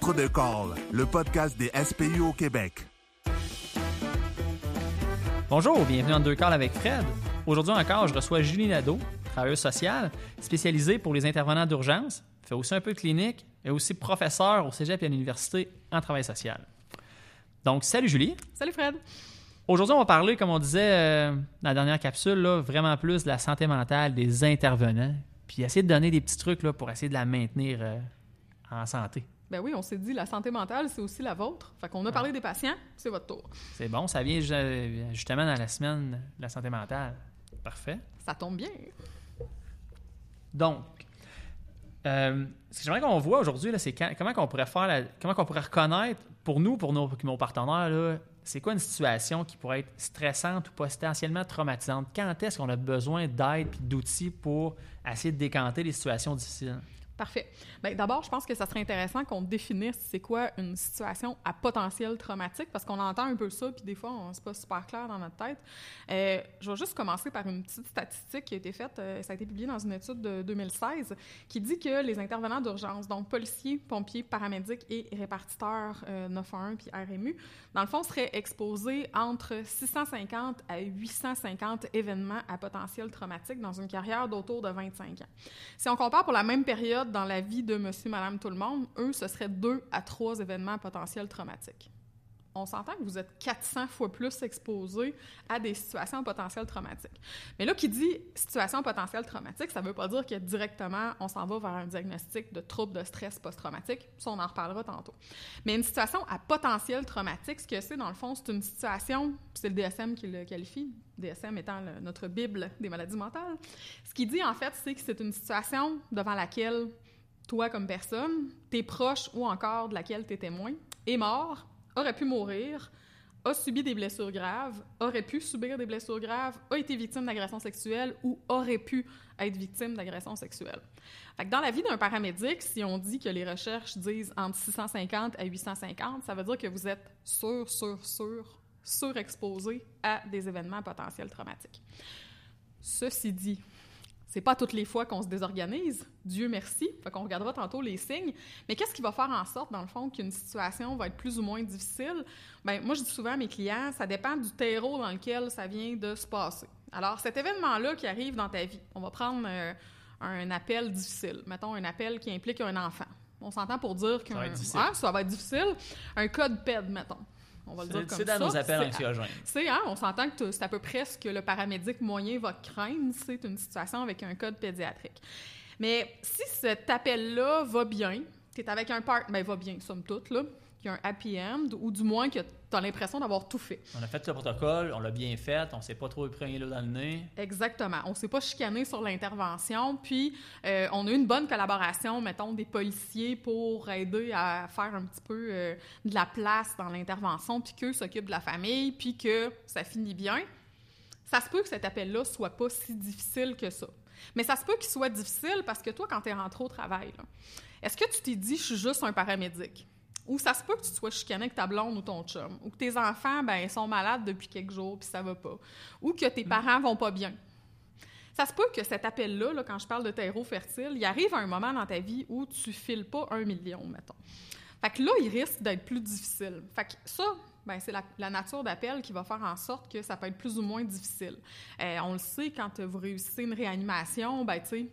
Entre deux calls, le podcast des SPU au Québec. Bonjour, bienvenue en deux calls avec Fred. Aujourd'hui encore, je reçois Julie Nadeau, travailleuse sociale, spécialisée pour les intervenants d'urgence, fait aussi un peu de clinique et aussi professeur au cégep et à l'université en travail social. Donc, salut Julie. Salut Fred. Aujourd'hui, on va parler, comme on disait euh, dans la dernière capsule, là, vraiment plus de la santé mentale des intervenants, puis essayer de donner des petits trucs là, pour essayer de la maintenir euh, en santé. Ben oui, on s'est dit, la santé mentale, c'est aussi la vôtre. Fait qu'on a parlé des patients, c'est votre tour. C'est bon, ça vient ju- justement dans la semaine de la santé mentale. Parfait. Ça tombe bien. Donc, euh, ce que j'aimerais qu'on voit aujourd'hui, c'est comment qu'on pourrait faire, la- comment qu'on pourrait reconnaître pour nous, pour nos, nos partenaires, c'est quoi une situation qui pourrait être stressante ou potentiellement traumatisante? Quand est-ce qu'on a besoin d'aide et d'outils pour essayer de décanter les situations difficiles? Parfait. Ben, D'abord, je pense que ça serait intéressant qu'on définisse c'est quoi une situation à potentiel traumatique, parce qu'on entend un peu ça, puis des fois, on- c'est pas super clair dans notre tête. Euh, je vais juste commencer par une petite statistique qui a été faite, euh, ça a été publié dans une étude de 2016, qui dit que les intervenants d'urgence, donc policiers, pompiers, paramédics et répartiteurs euh, 911 puis RMU, dans le fond, seraient exposés entre 650 à 850 événements à potentiel traumatique dans une carrière d'autour de 25 ans. Si on compare pour la même période dans la vie de monsieur, madame, tout le monde, eux, ce serait deux à trois événements potentiels traumatiques. On s'entend que vous êtes 400 fois plus exposés à des situations potentielles traumatiques. Mais là, qui dit situation potentielle traumatique, ça ne veut pas dire que directement, on s'en va vers un diagnostic de trouble de stress post-traumatique. Ça, on en reparlera tantôt. Mais une situation à potentiel traumatique, ce que c'est, dans le fond, c'est une situation, c'est le DSM qui le qualifie, DSM étant notre Bible des maladies mentales. Ce qu'il dit, en fait, c'est que c'est une situation devant laquelle toi, comme personne, tes proches ou encore de laquelle tu es témoin, est mort, aurait pu mourir, a subi des blessures graves, aurait pu subir des blessures graves, a été victime d'agression sexuelle ou aurait pu être victime d'agression sexuelle. Dans la vie d'un paramédic, si on dit que les recherches disent entre 650 à 850, ça veut dire que vous êtes sûr, sûr, sûr, surexposé à des événements potentiels traumatiques. Ceci dit, c'est pas toutes les fois qu'on se désorganise, Dieu merci, fait qu'on regardera tantôt les signes, mais qu'est-ce qui va faire en sorte, dans le fond, qu'une situation va être plus ou moins difficile? Ben moi, je dis souvent à mes clients, ça dépend du terreau dans lequel ça vient de se passer. Alors, cet événement-là qui arrive dans ta vie, on va prendre euh, un appel difficile, mettons un appel qui implique un enfant. On s'entend pour dire difficile. Ah, ça va être difficile. Un code PED, mettons. On va le dire C'est comme c'est dans nos appels anxiogènes. c'est, hein, on s'entend que c'est à peu près ce que le paramédic moyen va craindre, c'est une situation avec un code pédiatrique. Mais si cet appel-là va bien, tu es avec un part, ben va bien, somme toute, là, qui a un happy end, ou du moins que tu as l'impression d'avoir tout fait. On a fait le protocole, on l'a bien fait, on s'est pas trop pris là dans le nez. Exactement. On s'est pas chicané sur l'intervention, puis euh, on a eu une bonne collaboration, mettons, des policiers pour aider à faire un petit peu euh, de la place dans l'intervention, puis qu'eux s'occupent de la famille, puis que ça finit bien. Ça se peut que cet appel-là soit pas si difficile que ça. Mais ça se peut qu'il soit difficile parce que toi, quand tu es rentré au travail, est-ce que tu t'es dit, je suis juste un paramédic? Ou ça se peut que tu te sois chicané avec ta blonde ou ton chum. Ou que tes enfants, ben, sont malades depuis quelques jours puis ça va pas. Ou que tes parents vont pas bien. Ça se peut que cet appel-là, là, quand je parle de terreau fertile, il arrive à un moment dans ta vie où tu files pas un million, mettons. Fait que là, il risque d'être plus difficile. Fait que ça, ben, c'est la, la nature d'appel qui va faire en sorte que ça peut être plus ou moins difficile. Euh, on le sait, quand vous réussissez une réanimation, ben, tu sais,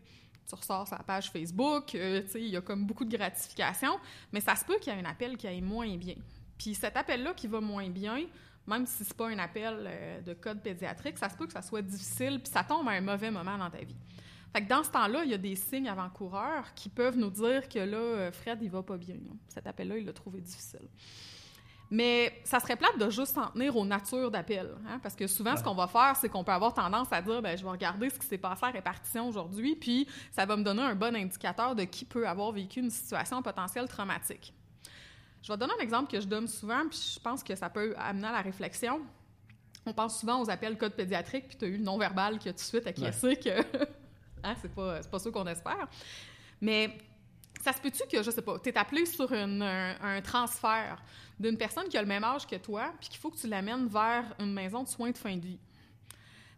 tu ressors sur la page Facebook, euh, il y a comme beaucoup de gratification, mais ça se peut qu'il y ait un appel qui aille moins bien. Puis cet appel-là qui va moins bien, même si c'est pas un appel euh, de code pédiatrique, ça se peut que ça soit difficile, puis ça tombe à un mauvais moment dans ta vie. Fait que dans ce temps-là, il y a des signes avant-coureurs qui peuvent nous dire que là, euh, Fred, il va pas bien. Cet appel-là, il l'a trouvé difficile. Mais ça serait plate de juste s'en tenir aux natures d'appel. hein, parce que souvent, ce qu'on va faire, c'est qu'on peut avoir tendance à dire ben, je vais regarder ce qui s'est passé à répartition aujourd'hui, puis ça va me donner un bon indicateur de qui peut avoir vécu une situation potentielle traumatique. Je vais te donner un exemple que je donne souvent, puis je pense que ça peut amener à la réflexion. On pense souvent aux appels code pédiatrique, puis tu as eu le non-verbal qui a tout de suite acquiescé que hein, c'est pas, pas ça qu'on espère. Mais ça se peut-tu que, je sais pas, tu es appelé sur une- un, un transfert d'une personne qui a le même âge que toi, puis qu'il faut que tu l'amènes vers une maison de soins de fin de vie?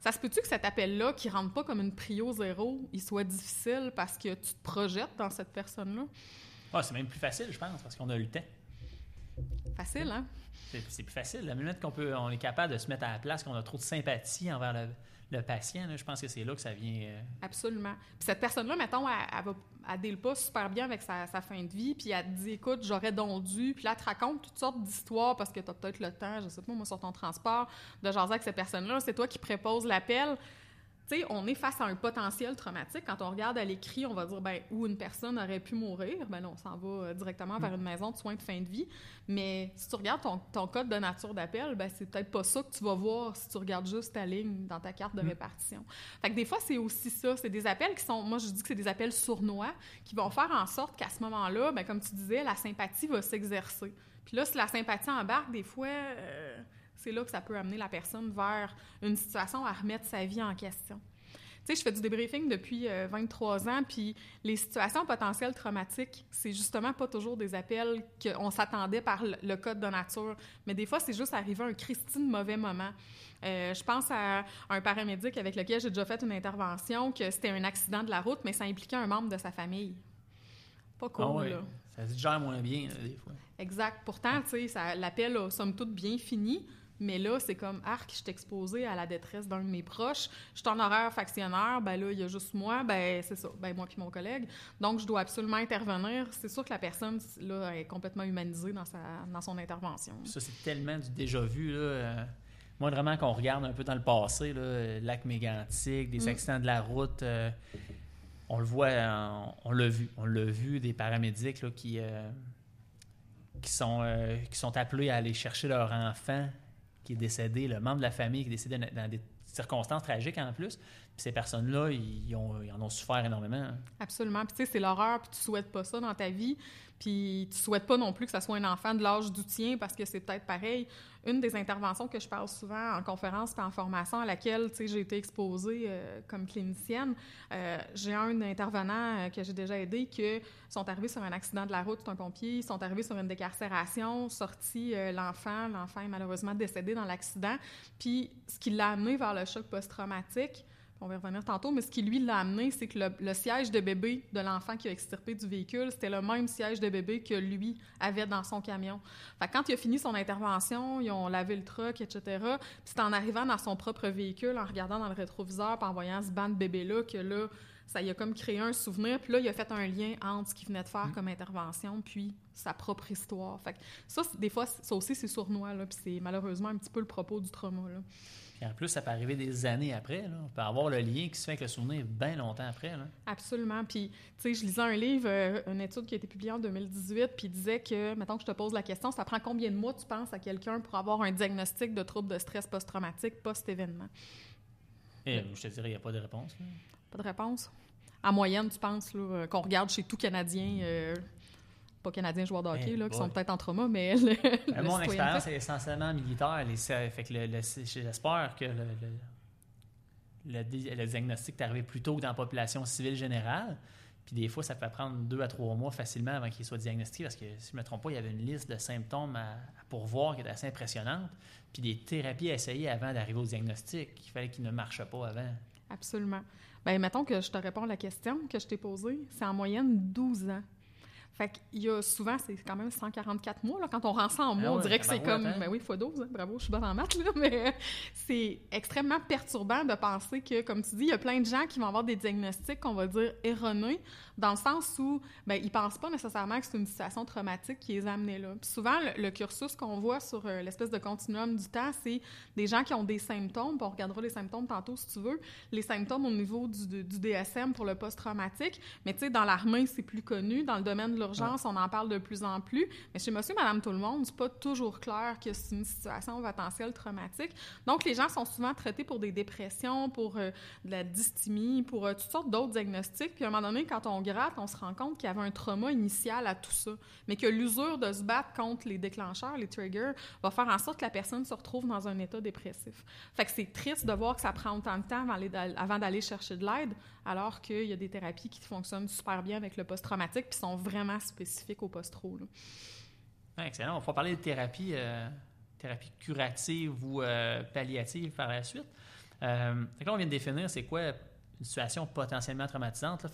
Ça se peut-tu que cet appel-là, qui rentre pas comme une prio zéro, il soit difficile parce que tu te projettes dans cette personne-là? Ah, c'est même plus facile, je pense, parce qu'on a le temps. Facile, hein? C'est c'est plus facile. La minute qu'on peut, on est capable de se mettre à la place, qu'on a trop de sympathie envers le, le patient, je pense que c'est là que ça vient. euh, Absolument. Puis cette personne-là, mettons, elle, elle va, elle deal pas super bien avec sa, fin de vie, puis elle te dit, écoute, j'aurais donc dû, puis là, elle te raconte toutes sortes d'histoires parce que tu as peut-être le temps, je sais pas, moi, sur ton transport, de jaser avec cette personne-là. C'est toi qui prépose l'appel. Sais, on est face à un potentiel traumatique. Quand on regarde à l'écrit, on va dire, ben, où une personne aurait pu mourir. Ben non, on s'en va euh, directement vers une maison de soins de fin de vie. Mais si tu regardes ton, ton code de nature d'appel, ben, c'est peut-être pas ça que tu vas voir si tu regardes juste ta ligne dans ta carte de Mm. répartition. Fait que des fois, c'est aussi ça. C'est des appels qui sont, moi, je dis que c'est des appels sournois qui vont faire en sorte qu'à ce moment-là, ben, comme tu disais, la sympathie va s'exercer. Puis là, si la sympathie embarque, des fois, euh, c'est là que ça peut amener la personne vers une situation à remettre sa vie en question. Tu sais, je fais du débriefing depuis euh, 23 ans, puis les situations potentielles traumatiques, c'est justement pas toujours des appels qu'on s'attendait par le, code de nature, mais des fois, c'est juste arrivé un Christine mauvais moment. Euh, je pense à un paramédic avec lequel j'ai déjà fait une intervention, que c'était un accident de la route, mais ça impliquait un membre de sa famille. Pas cool, ah ouais, là. Ça se gère moins bien, là, des fois. Exact. Pourtant, tu sais, l'appel a somme toute bien fini, mais là, c'est comme arc, je suis exposée à la détresse d'un de mes proches. Je suis en horaire factionnaire, ben là, il y a juste moi, ben c'est ça, ben moi puis mon collègue. Donc, je dois absolument intervenir. C'est sûr que la personne, là, est complètement humanisée dans, sa, dans son intervention. Ça, c'est tellement du déjà vu. Là. Euh, moi, vraiment, qu'on regarde un peu dans le passé, là, euh, lac mégantique, des Mm. accidents de la route, euh, on le voit, on l'a vu. On l'a vu, des paramédics là, qui, euh, qui, sont, euh, qui sont appelés à aller chercher leur enfant qui est décédé, le membre de la famille qui est décédé dans- des circonstances tragiques en plus. Puis ces personnes-là, ils, en ont souffert énormément. Absolument. Puis tu sais, c'est l'horreur, puis tu souhaites pas ça dans ta vie. Puis tu souhaites pas non plus que ça soit un enfant de l'âge du tien parce que c'est peut-être pareil. Une des interventions que je parle souvent en conférence puis en formation à laquelle, j'ai été exposée euh, comme clinicienne, euh, j'ai un intervenant euh, que j'ai déjà aidé que sont arrivés sur un accident de la route, c'est un pompier, ils sont arrivés sur une décarcération, sorti l'enfant, l'enfant est malheureusement décédé dans l'accident. Puis ce qui l'a amené vers le choc post-traumatique, on va y revenir tantôt, mais ce qui lui l'a amené, c'est que le, le siège de bébé de l'enfant qui a extirpé du véhicule, c'était le même siège de bébé que lui avait dans son camion. Fait que quand il a fini son intervention, ils ont lavé le truck, etc. Puis c'est en arrivant dans son propre véhicule, en regardant dans le rétroviseur, puis en voyant ce banc de bébé-là, que là, ça y a comme créé un souvenir. Puis là, il a fait un lien entre ce qu'il venait de faire comme intervention, puis sa propre histoire. Fait que ça, des fois, ça aussi, c'est sournois, là, puis c'est malheureusement un petit peu le propos du trauma, là. En plus, ça peut arriver des années après. Là. On peut avoir le lien qui se fait avec le souvenir bien longtemps après. Là. Absolument. Puis, tu sais, je lisais un livre, euh, une étude qui a été publiée en 2018, puis il disait que, mettons que je te pose la question, ça prend combien de mois, tu penses, à quelqu'un pour avoir un diagnostic de trouble de stress post-traumatique post-événement? Et, je te dirais, il n'y a pas de réponse. là. Pas de réponse? En moyenne, tu penses, là, euh, qu'on regarde chez tout Canadien, euh, pas Canadien joueur de hockey, Eh là, qui sont peut-être en trauma, mais le, le mon expérience est essentiellement militaire. Les, ça fait que le- j'espère que le, le- le di- le diagnostic est arrivé plus tôt que dans la population civile générale. Puis des fois, ça peut prendre deux à trois mois facilement avant qu'il soit diagnostiqué parce que, si je ne me trompe pas, il y avait une liste de symptômes à, à pourvoir qui était assez impressionnante. Puis des thérapies à essayer avant d'arriver au diagnostic. Il fallait qu'il ne marche pas avant. Absolument. Bien, mettons que je te réponds à la question que je t'ai posée. C'est en moyenne 12 ans. Fait qu'il y a souvent, c'est quand même 144 mois. Là. Quand on rend ça en mois, Ah on ouais, dirait que c'est comme. hein? Ben oui, fois 12. hein. Bravo, je suis bonne en maths, là. Mais c'est extrêmement perturbant de penser que, comme tu dis, il y a plein de gens qui vont avoir des diagnostics qu'on va dire erronés, dans le sens où ben, ils pensent pas nécessairement que c'est une situation traumatique qui les a amenés là. Puis souvent, le, le cursus qu'on voit sur euh, l'espèce de continuum du temps, c'est des gens qui ont des symptômes. Puis on regardera les symptômes tantôt si tu veux. Les symptômes au niveau du, du- du DSM pour le post-traumatique. Mais tu sais, dans l'armée, c'est plus connu. Dans le domaine de l'urgence, on en parle de plus en plus. Mais chez monsieur, madame, tout le monde, c'est pas toujours clair que c'est une situation potentielle traumatique. Donc, les gens sont souvent traités pour des dépressions, pour euh, de la dysthymie, pour euh, toutes sortes d'autres diagnostics. Puis à un moment donné, quand on on se rend compte qu'il y avait un trauma initial à tout ça. Mais que l'usure de se battre contre les déclencheurs, les triggers, va faire en sorte que la personne se retrouve dans un état dépressif. Fait que c'est triste de voir que ça prend autant de temps avant aller- avant d'aller chercher de l'aide, alors qu'il y a des thérapies qui fonctionnent super bien avec le post-traumatique puis sont vraiment spécifiques au. Ah, excellent. On va parler de thérapie, euh, thérapie curative ou euh, palliative par la suite. Euh, là, on vient de définir c'est quoi une situation potentiellement traumatisante.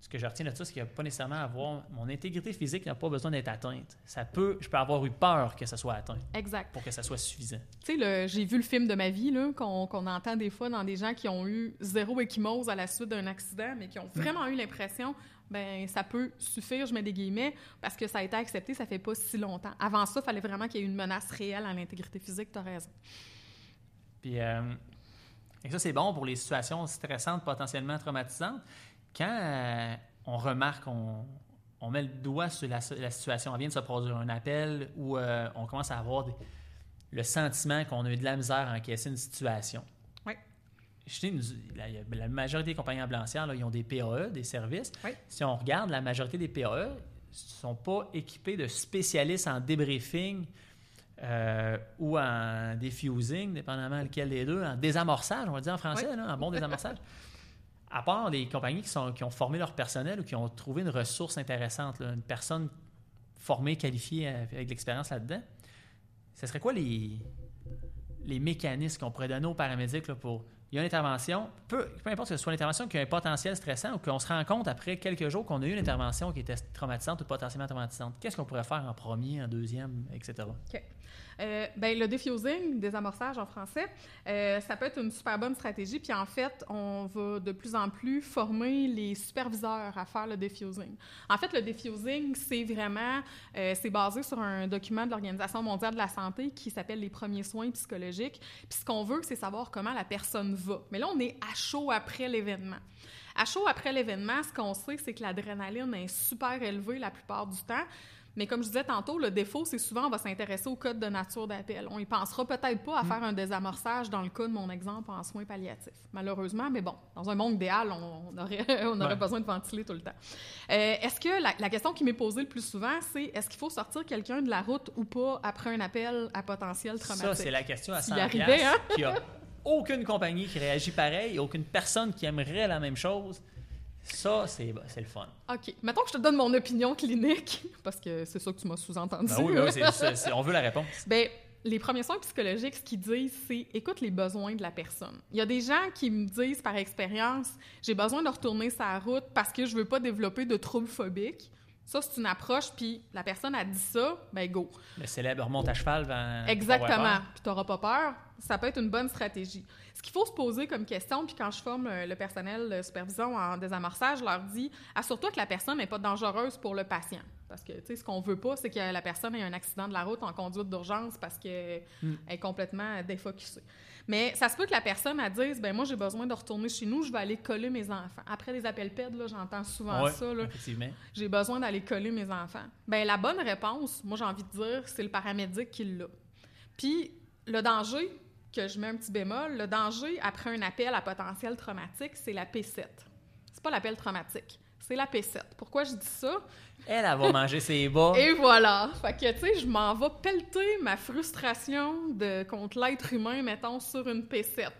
Ce que je retiens de ça, c'est qu'il n'y a pas nécessairement à avoir. Mon intégrité physique n'a pas besoin d'être atteinte. Ça peut, je peux avoir eu peur que ça soit atteint Exact. pour que ça soit suffisant. Tu sais, j'ai vu le film de ma vie, là, qu'on entend des fois dans des gens qui ont eu zéro échymose à la suite d'un accident, mais qui ont vraiment eu l'impression, ben ça peut suffire, je mets des guillemets, parce que ça a été accepté, ça fait pas si longtemps. Avant ça, il fallait vraiment qu'il y ait une menace réelle à l'intégrité physique, t'as raison. Puis, euh, et ça, c'est bon pour les situations stressantes, potentiellement traumatisantes. Quand euh, on remarque, on, on met le doigt sur la, la situation, on vient de se produire un appel où euh, on commence à avoir des- le sentiment qu'on a eu de la misère à encaisser une situation. Oui. Je la, la majorité des compagnies ambulancières, là, ils ont des PAE, des services. Oui. Si on regarde, la majorité des PAE ne sont pas équipés de spécialistes en débriefing euh, ou en diffusing, dépendamment lequel des deux, en désamorçage, on va dire en français, Oui. là, en bon désamorçage. À part les compagnies qui, ont formé leur personnel ou qui ont trouvé une ressource intéressante, une personne formée, qualifiée euh, avec de l'expérience là-dedans, ce serait quoi les, les mécanismes qu'on pourrait donner aux paramédics pour. Il y a une intervention, peu, peu importe que ce soit une intervention qui a un potentiel stressant ou qu'on se rend compte après quelques jours qu'on a eu une intervention qui était traumatisante ou potentiellement traumatisante. Qu'est-ce qu'on pourrait faire en premier, en deuxième, etc. Euh, ben, le diffusing, désamorçage en français, euh, ça peut être une super bonne stratégie. Puis en fait, on va de plus en plus former les superviseurs à faire le diffusing. En fait, le diffusing, c'est vraiment, euh, c'est basé sur un document de l'Organisation mondiale de la santé qui s'appelle les premiers soins psychologiques. Puis ce qu'on veut, c'est savoir comment la personne va. Mais là, on est à chaud après l'événement. À chaud après l'événement, ce qu'on sait, c'est que l'adrénaline est super élevée la plupart du temps. Mais comme je disais tantôt, le défaut, c'est souvent on va s'intéresser au code de nature d'appel. On y pensera peut-être pas à faire un désamorçage dans le cas de mon exemple en soins palliatifs, malheureusement. Mais bon, dans un monde idéal, on, on aurait, on aurait Ouais. besoin de ventiler tout le temps. Euh, est-ce que la, la question qui m'est posée le plus souvent, c'est est-ce qu'il faut sortir quelqu'un de la route ou pas après un appel à potentiel traumatique? Ça, c'est la question à Tu 100 y arrivais, hein? Il n'y a aucune compagnie qui réagit pareil, aucune personne qui aimerait la même chose. Ça, c'est le fun. OK. Mettons que je te donne mon opinion clinique, parce que c'est ça que tu m'as sous-entendu. Ben oui, ben oui, on veut la réponse. Ben, les premiers soins psychologiques, ce qu'ils disent, c'est écoute les besoins de la personne. Il y a des gens qui me disent par expérience j'ai besoin de retourner sa route parce que je veux pas développer de troubles phobiques. Ça, c'est une approche, puis la personne a dit ça, ben go. Le célèbre remonte à cheval. Ben, Exactement. Puis t'auras pas peur. Ça peut être une bonne stratégie. Ce qu'il faut se poser comme question, puis quand je forme euh, le personnel de supervision en désamorçage, je leur dis assure-toi que la personne n'est pas dangereuse pour le patient. Parce que, tu sais, ce qu'on veut pas, c'est que la personne ait un accident de la route en conduite d'urgence parce qu'elle Hmm. est complètement défocusée. Mais ça se peut que la personne, elle dise ben moi, j'ai besoin de retourner chez nous, je vais aller coller mes enfants. Après les appels PED, là, j'entends souvent Ouais, ça. Là Effectivement. j'ai besoin d'aller coller mes enfants. Ben la bonne réponse, moi j'ai envie de dire, c'est le paramédic qui l'a. Puis le danger, que je mets un petit bémol, le danger après un appel à potentiel traumatique, c'est la P7. C'est pas l'appel traumatique, c'est la P7. Pourquoi je dis ça? Elle, elle va manger ses bas. Et voilà! Fait que, tu sais, je m'en vais pelleter ma frustration de, contre l'être humain, mettons, sur une P7.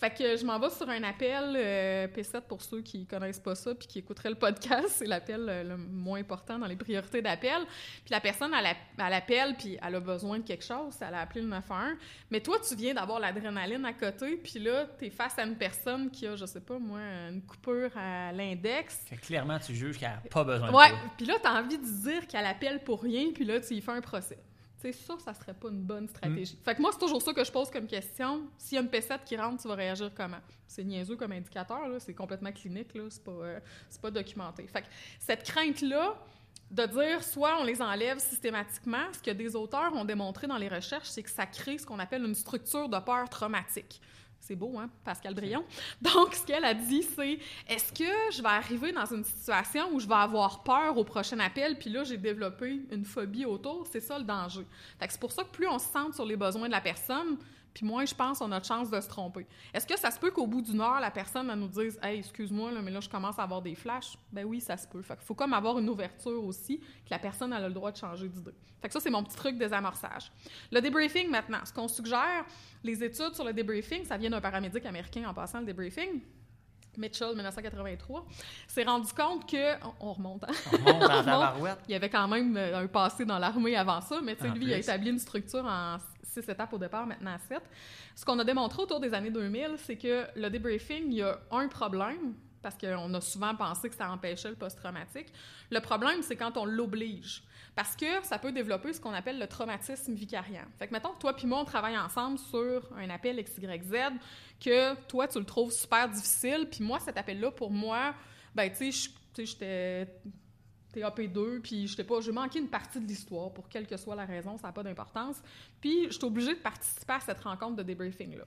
Fait que je m'en vais sur un appel euh, P7 pour ceux qui connaissent pas ça puis qui écouteraient le podcast. C'est l'appel euh, le moins important dans les priorités d'appel. Puis la personne, elle, elle appelle puis elle a besoin de quelque chose. Elle a appelé le 911. Mais toi, tu viens d'avoir l'adrénaline à côté puis là, tu es face à une personne qui a, je sais pas moi, une coupure à l'index. Clairement, tu juges qu'elle n'a pas besoin Ouais, de toi. puis là, t'as envie de dire qu'elle appelle pour rien, puis là, tu y fais un procès. Sais, ça, ça serait pas une bonne stratégie. Fait que moi, c'est toujours ça que je pose comme question. S'il y a une P7 qui rentre, tu vas réagir comment? C'est niaiseux comme indicateur, là. C'est complètement clinique, là. C'est pas, euh, c'est pas documenté. Fait que cette crainte-là, de dire soit on les enlève systématiquement, ce que des auteurs ont démontré dans les recherches, c'est que ça crée ce qu'on appelle une structure de peur traumatique. C'est beau, hein, Pascal Brion? Donc, ce qu'elle a dit, c'est est-ce que je vais arriver dans une situation où je vais avoir peur au prochain appel, puis là, j'ai développé une phobie autour? C'est ça le danger. C'est pour ça que plus on se centre sur les besoins de la personne, puis moins je pense on a de chance de se tromper. Est-ce que ça se peut qu'au bout d'une heure, la personne elle nous dise Hey, excuse-moi, mais là, je commence à avoir des flashs? Ben oui, ça se peut. Fait qu'il faut comme avoir une ouverture aussi, que la personne elle a le droit de changer d'idée. Fait que ça, c'est mon petit truc désamorçage. Le debriefing maintenant. Ce qu'on suggère, les études sur le debriefing, ça vient d'un paramédic américain en passant le debriefing. Mitchell, 1983, s'est rendu compte que. On, on remonte, hein? On monte en remonte. tabarouette. Il y avait quand même euh, un passé dans l'armée avant ça, mais lui, il a plus. établi une structure en six étapes au départ, maintenant sept. Ce qu'on a démontré autour des années 2000, c'est que le debriefing, il y a un problème, parce qu'on a souvent pensé que ça empêchait le post-traumatique. Le problème, c'est quand on l'oblige. Parce que ça peut développer ce qu'on appelle le traumatisme vicariant. Fait que, mettons toi puis moi, on travaille ensemble sur un appel XYZ, que toi, tu le trouves super difficile, puis moi, cet appel-là, pour moi, ben, tu sais, j'étais TAP2, puis j'étais pas, j'ai manqué une partie de l'histoire, pour quelle que soit la raison, ça n'a pas d'importance. Puis, j'étais obligée de participer à cette rencontre de débriefing-là.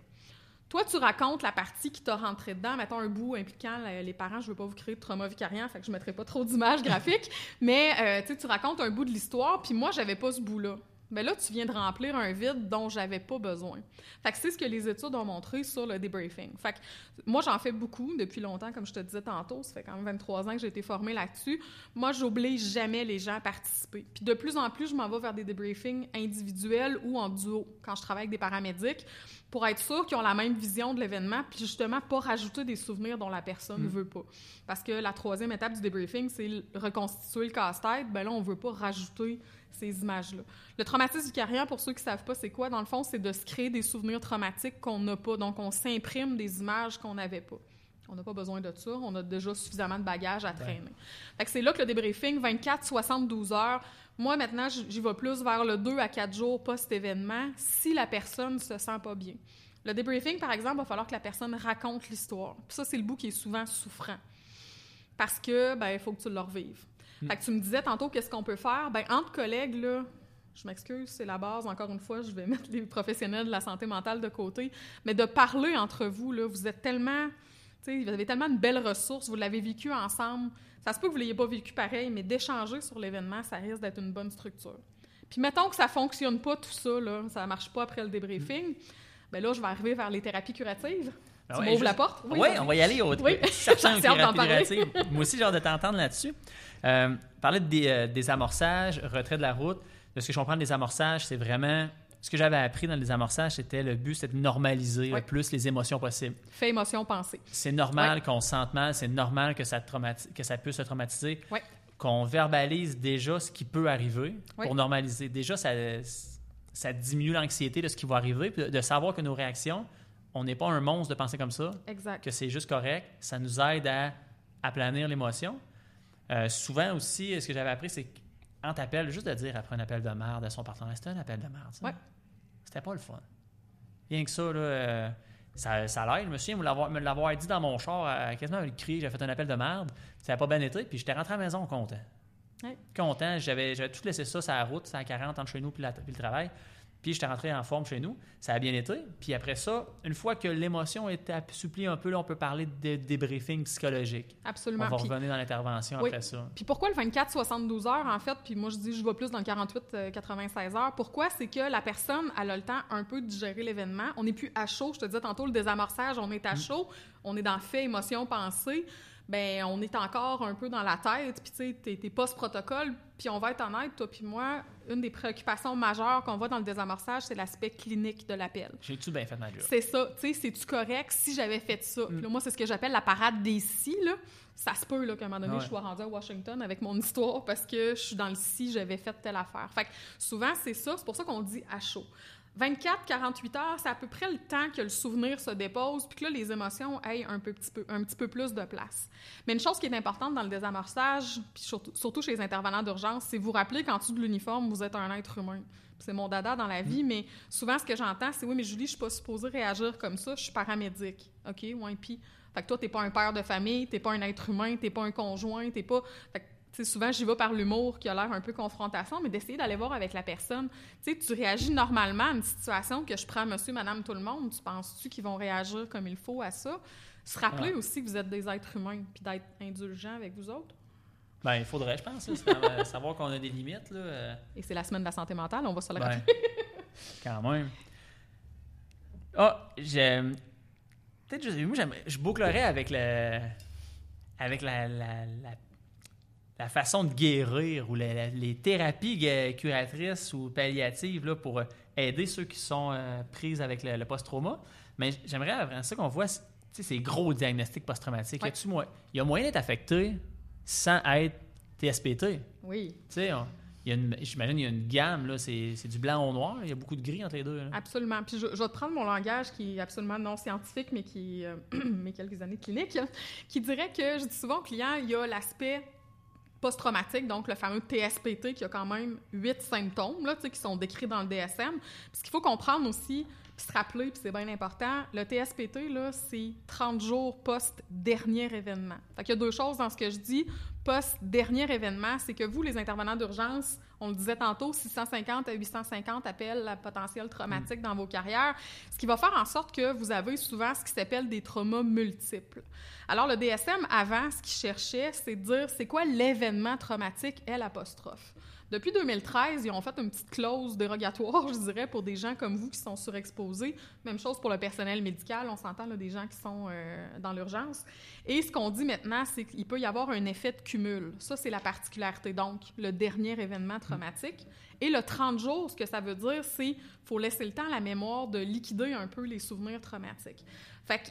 Toi, tu racontes la partie qui t'a rentré dedans, mettons un bout impliquant les parents, je veux pas vous créer de trauma vicariant, fait que je mettrai pas trop d'images graphiques, mais euh, tu racontes un bout de l'histoire, puis moi, j'avais pas ce bout-là mais là, tu viens de remplir un vide dont j'avais pas besoin. Fait que c'est ce que les études ont montré sur le debriefing. Fait que moi, j'en fais beaucoup depuis longtemps, comme je te disais tantôt. Ça fait quand même 23 ans que j'ai été formée là-dessus. Moi, j'oblige jamais les gens à participer. Puis de plus en plus, je m'en vais vers des debriefings individuels ou en duo quand je travaille avec des paramédics pour être sûr qu'ils ont la même vision de l'événement, puis justement pas rajouter des souvenirs dont la personne ne mm. veut pas. Parce que la troisième étape du debriefing, c'est reconstituer le casse-tête. Ben là, on veut pas rajouter ces images-là. Le traumatisme vicariant, pour ceux qui ne savent pas c'est quoi, dans le fond, c'est de se créer des souvenirs traumatiques qu'on n'a pas. Donc, on s'imprime des images qu'on n'avait pas. On n'a pas besoin de ça. On a déjà suffisamment de bagages à traîner. C'est là que le débriefing, 24-72 heures, moi, maintenant, j'y vais plus vers le 2 à 4 jours post-événement si la personne ne se sent pas bien. Le débriefing, par exemple, va falloir que la personne raconte l'histoire. ça, c'est le bout qui est souvent souffrant. Parce que, ben, il faut que tu le revives. Mm. Fait que tu me disais tantôt qu'est-ce qu'on peut faire. Ben, entre collègues, là, je m'excuse, c'est la base. Encore une fois, je vais mettre les professionnels de la santé mentale de côté. Mais de parler entre vous, là, vous êtes tellement. Vous avez tellement de belles ressources, vous l'avez vécu ensemble. Ça se peut que vous ne l'ayez pas vécu pareil, mais d'échanger sur l'événement, ça risque d'être une bonne structure. Puis mettons que ça ne fonctionne pas tout ça, là, ça ne marche pas après le débriefing, mm. bien là, je vais arriver vers les thérapies curatives. Ah tu m'ouvres la porte? Oui, on va y aller. Au... Oui, Moi aussi, j'ai hâte de t'entendre là-dessus. Euh, parler de euh, désamorçage, retrait de la route. De ce que je comprends, le désamorçage, c'est vraiment. Ce que j'avais appris dans le désamorçage, c'était le but, c'était de normaliser le plus les émotions possibles. Fait émotion, pensée. C'est normal qu'on se sente mal, c'est normal que ça, que ça puisse se traumatiser. Qu'on verbalise déjà ce qui peut arriver pour normaliser. Déjà, ça, ça diminue l'anxiété de ce qui va arriver, de savoir que nos réactions, on n'est pas un monstre de penser comme ça. Exact. Que c'est juste correct. Ça nous aide à aplanir l'émotion. Euh, souvent aussi, ce que j'avais appris, c'est qu'en t'appelle, juste de dire après un appel de merde à son partenaire, c'était un appel de merde. Ouais. C'était pas le fun. Rien que ça, là, euh, ça, ça l'aide. Je me souviens me l'avoir dit dans mon char, à, quasiment le cri, j'ai fait un appel de merde. Ça n'a pas bien été, puis j'étais rentré à la maison content. Ouais. Content, j'avais tout laissé ça sur la route, c'est à 40 entre chez nous puis, puis le travail. Puis j'étais rentré en forme chez nous. Ça a bien été. Puis après ça, une fois que l'émotion est assouplie un peu, là, on peut parler de débriefing psychologique. Absolument. On va revenir dans l'intervention après ça. Puis pourquoi le 24-72 heures, en fait? Puis moi, je dis, je vais plus dans le 48-96 heures. Pourquoi? C'est que la personne, elle a le temps un peu de digérer l'événement. On n'est plus à chaud. Je te disais tantôt, le désamorçage, on est à mm. chaud. On est dans fait, émotion, pensée ben on est encore un peu dans la tête, puis tu sais, t'es post-protocole, puis on va être honnête, toi puis moi, une des préoccupations majeures qu'on voit dans le désamorçage, c'est l'aspect clinique de l'appel. J'ai-tu bien fait ma job? C'est ça, tu sais, c'est-tu correct si j'avais fait ça? Mm. moi, c'est ce que j'appelle la parade des si, là. Ça se peut, là, qu'à un moment donné, je sois rendue à Washington avec mon histoire parce que je suis dans le si, j'avais fait telle affaire. Fait que souvent, c'est ça, c'est pour ça qu'on dit à chaud. 24-48 heures, c'est à peu près le temps que le souvenir se dépose, puis que là, les émotions aient un, peu, petit peu, un petit peu plus de place. Mais une chose qui est importante dans le désamorçage, puis surtout, chez les intervenants d'urgence, c'est vous rappeler qu'en dessous de l'uniforme, vous êtes un être humain. C'est mon dada dans la vie, mm. mais souvent, ce que j'entends, c'est « Oui, mais Julie, je suis pas supposée réagir comme ça, je suis paramédic. » OK, ouais, puis... Fait que toi, t'es pas un père de famille, t'es pas un être humain, t'es pas un conjoint, t'es pas... Fait souvent, j'y vais par l'humour qui a l'air un peu confrontation, mais d'essayer d'aller voir avec la personne. sais, tu réagis normalement à une situation que je prends monsieur, madame, tout le monde. Tu penses-tu qu'ils vont réagir comme il faut à ça? Se rappeler aussi que vous êtes des êtres humains puis d'être indulgent avec vous autres. Ben, il faudrait, je pense, savoir qu'on a des limites. Là. Euh. Et c'est la semaine de la santé mentale, on va se le ben, quand même. Ah, oh, j'aime. Peut-être, je, moi, je bouclerais avec le. Avec la, la, la la façon de guérir ou les, thérapies curatrices ou palliatives là, pour euh, aider ceux qui sont euh, prises avec le, post-trauma. Mais j'aimerais vraiment ça qu'on voit ces gros diagnostics post-traumatiques. Il y a moyen d'être affecté sans être TSPT. Oui. J'imagine qu'il y a une gamme, là, c'est c'est du blanc au noir. Il y a beaucoup de gris entre les deux. là. Absolument. Puis je, je vais te prendre mon langage qui est absolument non scientifique, mais qui euh, mais quelques années de clinique, hein, qui dirait que je dis souvent aux clients, il y a l'aspect post-traumatique, donc le fameux TSPT, qui a quand même huit symptômes là, qui sont décrits dans le DSM. Puis ce qu'il faut comprendre aussi, puis se rappeler, puis c'est bien important, le TSPT, c'est 30 jours post-dernier événement. Fait y a deux choses dans ce que je dis. Post-dernier événement, c'est que vous, les intervenants d'urgence, on le disait tantôt, 650 à 850 appels à potentiel traumatique dans vos carrières, ce qui va faire en sorte que vous avez souvent ce qui s'appelle des traumas multiples. Alors, le DSM, avant, ce qu'il cherchait, c'est de dire c'est quoi l'événement traumatique, L apostrophe? Depuis 2013, ils ont fait une petite clause dérogatoire, je dirais, pour des gens comme vous qui sont surexposés. Même chose pour le personnel médical, on s'entend là, des gens qui sont euh, dans l'urgence. Et ce qu'on dit maintenant, c'est qu'il peut y avoir un effet de cumul. Ça, c'est la particularité. Donc, le dernier événement traumatique. Et le 30 jours, ce que ça veut dire, c'est qu'il faut laisser le temps à la mémoire de liquider un peu les souvenirs traumatiques. Fait que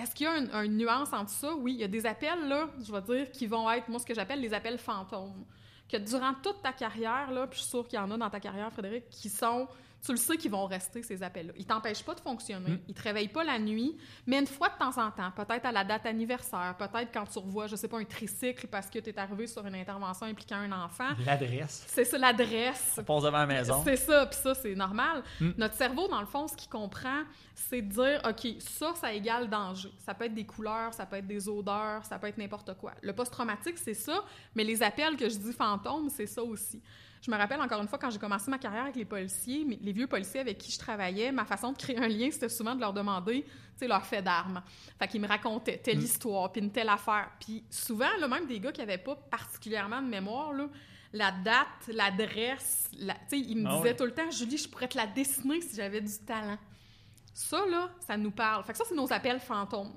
est-ce qu'il y a une, une nuance entre ça? Oui, il y a des appels, là, je vais dire, qui vont être, moi, ce que j'appelle les appels fantômes. Que durant toute ta carrière, là, puis je suis sûre qu'il y en a dans ta carrière, Frédéric, qui sont, tu le sais qu'ils vont rester, ces appels-là. Ils t'empêchent pas de fonctionner, Mm. ils te réveillent pas la nuit, mais une fois de temps en temps, peut-être à la date anniversaire, peut-être quand tu revois, je sais pas, un tricycle parce que tu es arrivé sur une intervention impliquant un enfant. L'adresse. C'est ça, l'adresse. On passe devant la maison. C'est ça, puis ça, c'est normal. Mm. Notre cerveau, dans le fond, ce qu'il comprend, c'est de dire, OK, ça, ça égale danger. Ça peut être des couleurs, ça peut être des odeurs, ça peut être n'importe quoi. Le post-traumatique, c'est ça, mais les appels que je dis fantômes, c'est ça aussi. Je me rappelle encore une fois, quand j'ai commencé ma carrière avec les policiers, mais les vieux policiers avec qui je travaillais, ma façon de créer un lien, c'était souvent de leur demander, tu sais, leur fait d'armes. Fait qu'ils me racontaient telle Mm. histoire, puis une telle affaire. Puis souvent, là, même des gars qui n'avaient pas particulièrement de mémoire, là, la date, l'adresse, la... tu sais, ils me Ah disaient ouais. tout le temps, Julie, je pourrais te la dessiner si j'avais du talent. Ça, là, ça nous parle. Fait que ça, c'est nos appels fantômes.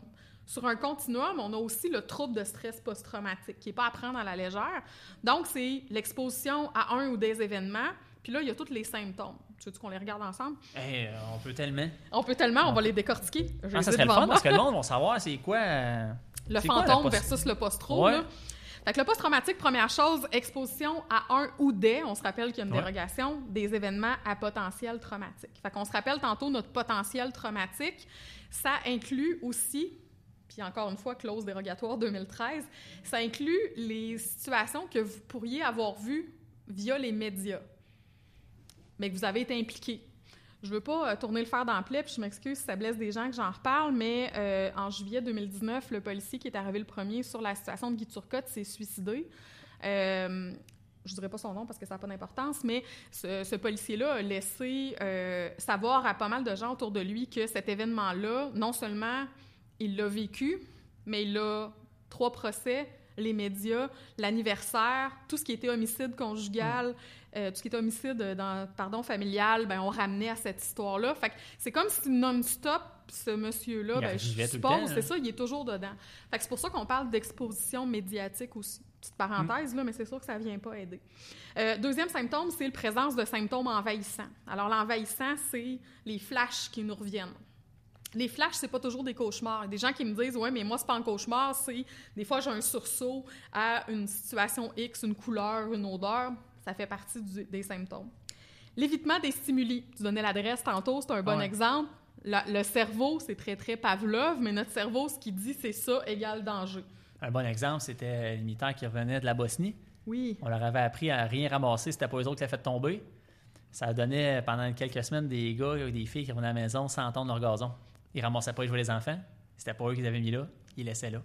Sur un continuum, on a aussi le trouble de stress post-traumatique, qui n'est pas à prendre à la légère. Donc, c'est l'exposition à un ou des événements. Puis là, il y a tous les symptômes. Tu veux qu'on les regarde ensemble? Hey, euh, on peut tellement. On peut tellement, on va les décortiquer. Je les Ah, ça ai serait le fun moi. parce que le monde va savoir c'est quoi. euh, Le quoi fantôme versus le post-traume. Ouais. là. Fait que le post-traumatique, première chose, exposition à un ou des, on se rappelle qu'il y a une Ouais. dérogation, des événements à potentiel traumatique. Fait qu'on se rappelle tantôt notre potentiel traumatique, ça inclut aussi, puis encore une fois, clause dérogatoire 2013, ça inclut les situations que vous pourriez avoir vues via les médias, mais que vous avez été impliqué. Je veux pas euh, tourner le fer dans le plaid, puis je m'excuse si ça blesse des gens que j'en reparle, mais euh, en juillet 2019, le policier qui est arrivé le premier sur la situation de Guy Turcotte s'est suicidé. Euh, je dirais pas son nom parce que ça n'a pas d'importance, mais ce, ce policier-là a laissé euh, savoir à pas mal de gens autour de lui que cet événement-là, non seulement il l'a vécu, mais il a trois procès, les médias, l'anniversaire, tout ce qui était homicide conjugal, euh, tout ce qui était homicide dans, pardon, familial, ben, on ramenait à cette histoire-là. Fait que c'est comme si non-stop, ce monsieur-là, ben, je suppose, temps, c'est hein. ça, il est toujours dedans. Fait que c'est pour ça qu'on parle d'exposition médiatique aussi. Petite parenthèse, là, mais c'est sûr que ça vient pas aider. Euh, deuxième symptôme, c'est la présence de symptômes envahissants. Alors, l'envahissant, c'est les flashs qui nous reviennent. Les flashs, c'est pas toujours des cauchemars. Des gens qui me disent, ouais, mais moi, c'est pas un cauchemar, c'est des fois, j'ai un sursaut à une situation X, une couleur, une odeur. Ça fait partie du- des symptômes. L'évitement des stimuli. Tu donnais l'adresse tantôt, c'est un bon Ouais. exemple. Le cerveau, c'est très, très Pavlov, mais notre cerveau, ce qu'il dit, c'est ça égale danger. Un bon exemple, c'était les militaires qui revenaient de la Bosnie. Oui. On leur avait appris à rien ramasser, c'était pas eux autres qui l'avaient fait tomber. Ça donnait pendant quelques semaines des gars et des filles qui revenaient à la maison sans entendre leur gazon. Ils ramassaient pas les jouets des enfants. C'était pas eux qui les avaient mis là. Ils laissaient là.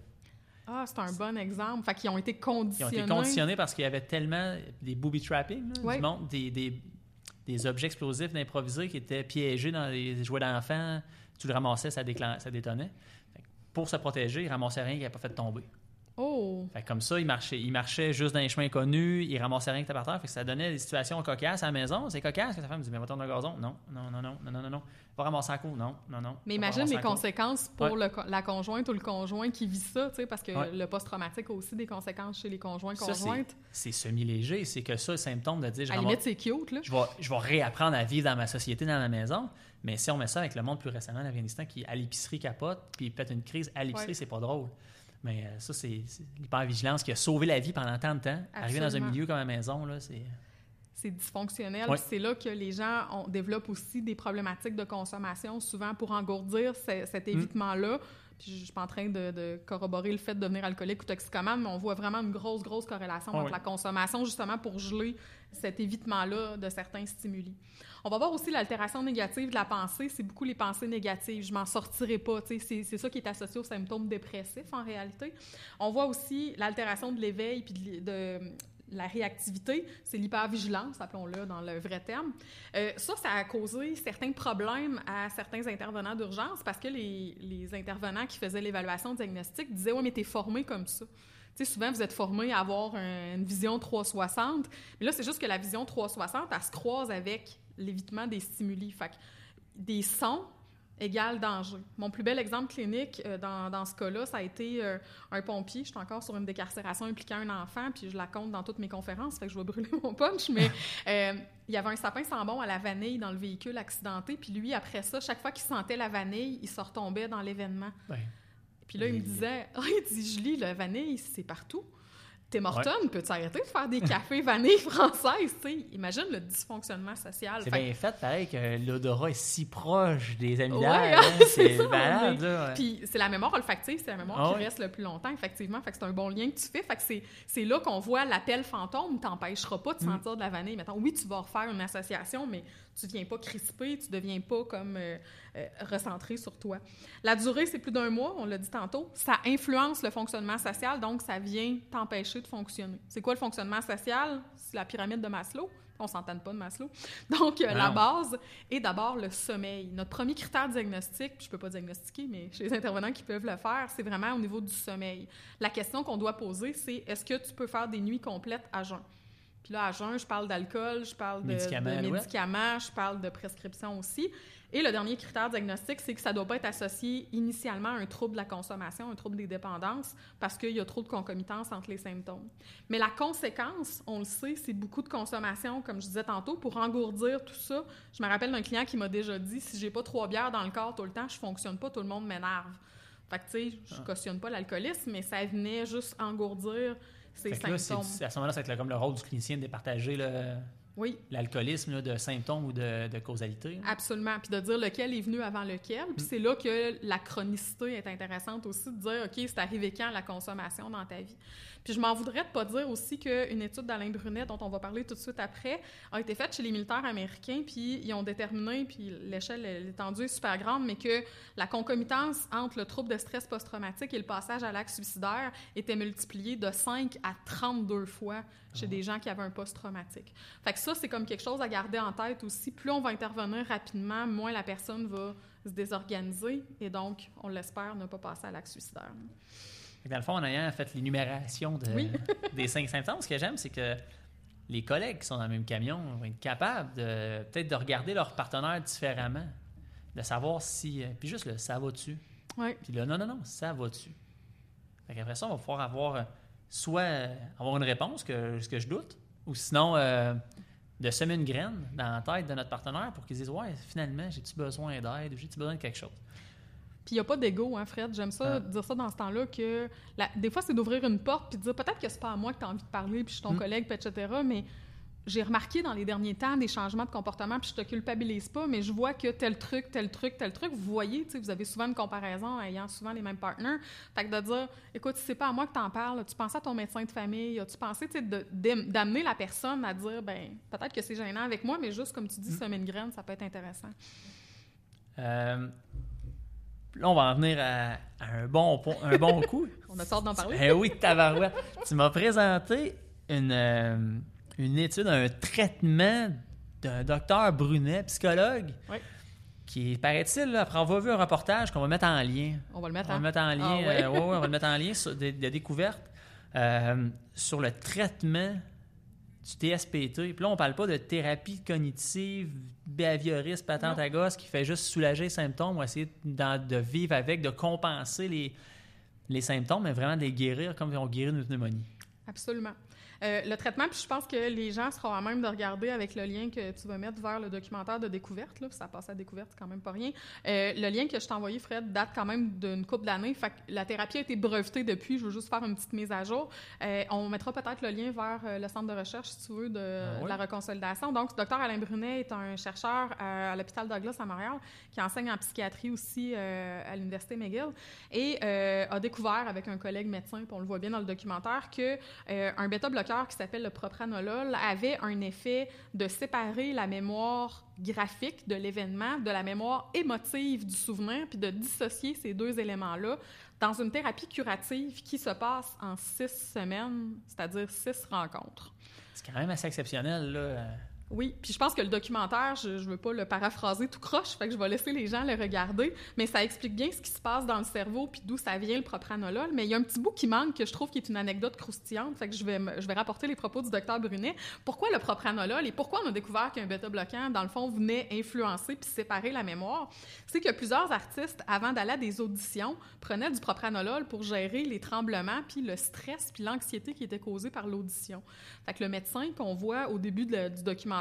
Ah, c'est un bon exemple. Fait qu'ils ont été Ils ont conditionnés. été conditionnés parce qu'il y avait tellement des booby trapping, là, du monde, des, des- des objets explosifs d'improvisés qui étaient piégés dans les jouets d'enfants. Tu le ramassais, ça, déclen- ça détonnait. Pour se protéger, ils ramassaient rien qu'ils n'avaient pas fait tomber. Oh! Fait que comme ça, ils marchaient, ils marchaient juste dans les chemins connus, ils ramassaient rien que par terre. Fait que ça donnait des situations cocasses à la maison. C'est cocasse que ta femme me dit Mais va tourner le gazon. Non, non, non, non, non, non, non, non. Va ramasser la cour. Non, non, non. Mais imagine les conséquences pour le la conjointe ou le conjoint qui vit ça, tu sais, parce que Ouais. le post-traumatique a aussi des conséquences chez les conjoints conjointes. C'est semi-léger. C'est que ça, le symptôme de dire je, À la ramasse- limite, c'est cute, là. je, vais, je vais réapprendre à vivre dans ma société, dans la maison. Mais si on met ça avec le monde plus récemment en Afghanistan qui, à l'épicerie, capote, puis il pète une crise à l'épicerie, Ouais. c'est pas drôle. Mais euh, ça, c'est l'hypervigilance qui a sauvé la vie pendant tant de temps. Arriver dans un milieu comme la maison, là, c'est. c'est dysfonctionnel. Ouais. C'est là que les gens développent aussi des problématiques de consommation, souvent pour engourdir ce- cet Mm. Puis je suis pas en train de, de corroborer le fait de devenir alcoolique ou toxicomane, mais on voit vraiment une grosse, grosse corrélation Ah entre oui. la consommation, justement pour geler cet évitement-là de certains stimuli. On va voir aussi l'altération négative de la pensée. C'est beaucoup les pensées négatives. Je m'en sortirai pas. C'est c'est ça qui est associé aux symptômes dépressifs en réalité. On voit aussi l'altération de l'éveil puis de, de la réactivité. C'est l'hypervigilance, appelons-le dans le vrai terme. Euh, ça, ça a causé certains problèmes à certains intervenants d'urgence parce que les, intervenants qui faisaient l'évaluation diagnostique disaient Ouais, mais t'es formé comme ça. Tu souvent, vous êtes formé à avoir un- une vision 360. Mais là, c'est juste que la vision 360, elle se croise avec l'évitement des stimuli. Fait que des sons égale danger. Mon plus bel exemple clinique euh, dans, dans ce cas-là, ça a été euh, un pompier. Je suis encore sur une décarcération impliquant un enfant, puis je la compte dans toutes mes conférences, fait que je vais brûler mon punch, mais euh, il y avait un sapin sans bon à la vanille dans le véhicule accidenté, puis lui, après ça, chaque fois qu'il sentait la vanille, il se retombait dans l'événement. Ben, Puis là, il me disait, ah, il dit, Julie, le vanille, c'est partout. Tim Horton, peux-tu arrêter de faire des cafés vanille françaises, tu sais? Imagine le dysfonctionnement social. c'est Fait bien fait, pareil, que l'odorat est si proche des Ouais, amygdales. hein, hein, c'est malade, ouais. Puis c'est la mémoire olfactive, c'est la mémoire Ah qui ouais. reste le plus longtemps, effectivement. Fait que c'est un bon lien que tu fais. Fait que c'est, là qu'on voit l'appel fantôme t'empêchera pas de Mm. sentir de la vanille. Mettons, oui, tu vas refaire une association, mais tu deviens pas crispé, tu deviens pas comme euh, euh, recentré sur toi. La durée, c'est plus d'un mois, on l'a dit tantôt. Ça influence le fonctionnement social, donc ça vient t'empêcher de fonctionner. C'est quoi le fonctionnement social? C'est la pyramide de Maslow. On s'entend pas de Maslow. Donc, euh, la base est d'abord le sommeil. Notre premier critère diagnostic, puis je peux pas diagnostiquer, mais chez les intervenants qui peuvent le faire, c'est vraiment au niveau du sommeil. La question qu'on doit poser, c'est est-ce que tu peux faire des nuits complètes à jeun? Puis là, à jeun, je parle d'alcool, je parle de Médicaments, de ouais. médicaments, je parle de prescription aussi. Et le dernier critère diagnostic, c'est que ça ne doit pas être associé initialement à un trouble de la consommation, un trouble des dépendances, parce qu'il y a trop de concomitance entre les symptômes. Mais la conséquence, on le sait, c'est beaucoup de consommation, comme je disais tantôt, pour engourdir tout ça. Je me rappelle d'un client qui m'a déjà dit si j'ai pas trois bières dans le corps tout le temps, je fonctionne pas, tout le monde m'énerve. Fait que, tu sais, je Ah. cautionne pas l'alcoolisme, mais ça venait juste engourdir ces là, symptômes. du- à ce moment-là, ça va être comme le rôle du clinicien de départager le- Oui, l'alcoolisme de symptômes ou de, de causalité. Absolument. Puis de dire lequel est venu avant lequel. Puis c'est là que la chronicité est intéressante aussi, de dire, OK, c'est arrivé quand la consommation dans ta vie? Puis je m'en voudrais de pas dire aussi qu'une étude d'Alain Brunet, dont on va parler tout de suite après, a été faite chez les militaires américains, puis ils ont déterminé, puis l'échelle, l'étendue est super grande, mais que la concomitance entre le trouble de stress post-traumatique et le passage à l'acte suicidaire était multipliée de 5 à 32 fois chez des gens qui avaient un post-traumatique. Fait que ça, c'est comme quelque chose à garder en tête aussi. Plus on va intervenir rapidement, moins la personne va se désorganiser et donc, on l'espère, ne pas passer à l'acte suicidaire. Dans le fond, en ayant fait l'énumération de- Oui. des cinq symptômes, ce que j'aime, c'est que les collègues qui sont dans le même camion vont être capables de peut-être de regarder leur partenaire différemment, de savoir si. euh, Puis juste le ça va-tu? Oui, Puis là, non, non, non, ça va-tu? Fait qu'après ça, on va pouvoir avoir euh, soit euh, avoir une réponse, que, ce que je doute, ou sinon euh, de semer une graine dans la tête de notre partenaire pour qu'ils disent Ouais, finalement, j'ai-tu besoin d'aide ou j'ai-tu besoin de quelque chose? Puis il n'y a pas d'ego, hein, Fred? J'aime ça, Ah. dire ça dans ce temps-là, que la- des fois, c'est d'ouvrir une porte puis de dire peut-être que c'est pas à moi que tu as envie de parler, puis je suis ton Mm. collègue, puis etc. Mais j'ai remarqué dans les derniers temps des changements de comportement, puis je te culpabilise pas, mais je vois que tel truc, tel truc, tel truc, vous voyez, tu sais, vous avez souvent une comparaison ayant souvent les mêmes partenaires. Fait que de dire, écoute, si c'est pas à moi que t'en parles, tu pensais à ton médecin de famille, tu pensé, tu sais, de- d'am- d'amener la personne à dire, ben peut-être que c'est gênant avec moi, mais juste comme tu dis, Mm. semer une graine, ça peut être intéressant. Euh, là, on va en venir à, à un, bon, un bon coup. On a sorte d'en parler. Eh oui, tabarouette. tu m'as présenté une, euh, une étude, un traitement d'un docteur Brunet, psychologue, Oui. qui, paraît-il, après avoir vu un reportage qu'on va mettre en lien, On va le mettre on va en... le mettre en lien, Ah ouais. euh, ouais, on va le mettre en lien sur des, des découvertes euh, sur le traitement du TSPT. Puis là, on parle pas de thérapie cognitive, behavioriste, patente Non. à gosse qui fait juste soulager les symptômes ou essayer de vivre avec, de compenser les, les symptômes, mais vraiment de les guérir comme on guérit une pneumonie. Absolument. Euh, le traitement, puis je pense que les gens seront à même de regarder avec le lien que tu vas mettre vers le documentaire de découverte. Là, ça passe à découverte, c'est quand même pas rien. Euh, le lien que je t'ai envoyé, Fred, date quand même d'une couple d'années. Fait que la thérapie a été brevetée depuis. Je veux juste faire une petite mise à jour. Euh, on mettra peut-être le lien vers le centre de recherche, si tu veux, de, Ah de la reconsolidation. Donc, Dr Alain Brunet est un chercheur à, l'hôpital Douglas à Montréal qui enseigne en psychiatrie aussi à l'Université McGill et a découvert avec un collègue médecin, puis on le voit bien dans le documentaire, que un qui s'appelle le propranolol avait un effet de séparer la mémoire graphique de l'événement de la mémoire émotive du souvenir, puis de dissocier ces deux éléments-là dans une thérapie curative qui se passe en six semaines, c'est-à-dire six rencontres. C'est quand même assez exceptionnel, là. Oui, puis je pense que le documentaire, je, je veux pas le paraphraser tout croche, fait que je vais laisser les gens le regarder, mais ça explique bien ce qui se passe dans le cerveau puis d'où ça vient le propranolol, mais il y a un petit bout qui manque que je trouve qui est une anecdote croustillante, fait que je vais je vais rapporter les propos du docteur Brunet. Pourquoi le propranolol et pourquoi on a découvert qu'un bêta bloquant dans le fond venait influencer puis séparer la mémoire? C'est que plusieurs artistes avant d'aller à des auditions prenaient du propranolol pour gérer les tremblements puis le stress puis l'anxiété qui était causée par l'audition. Fait que le médecin qu'on voit au début du documentaire,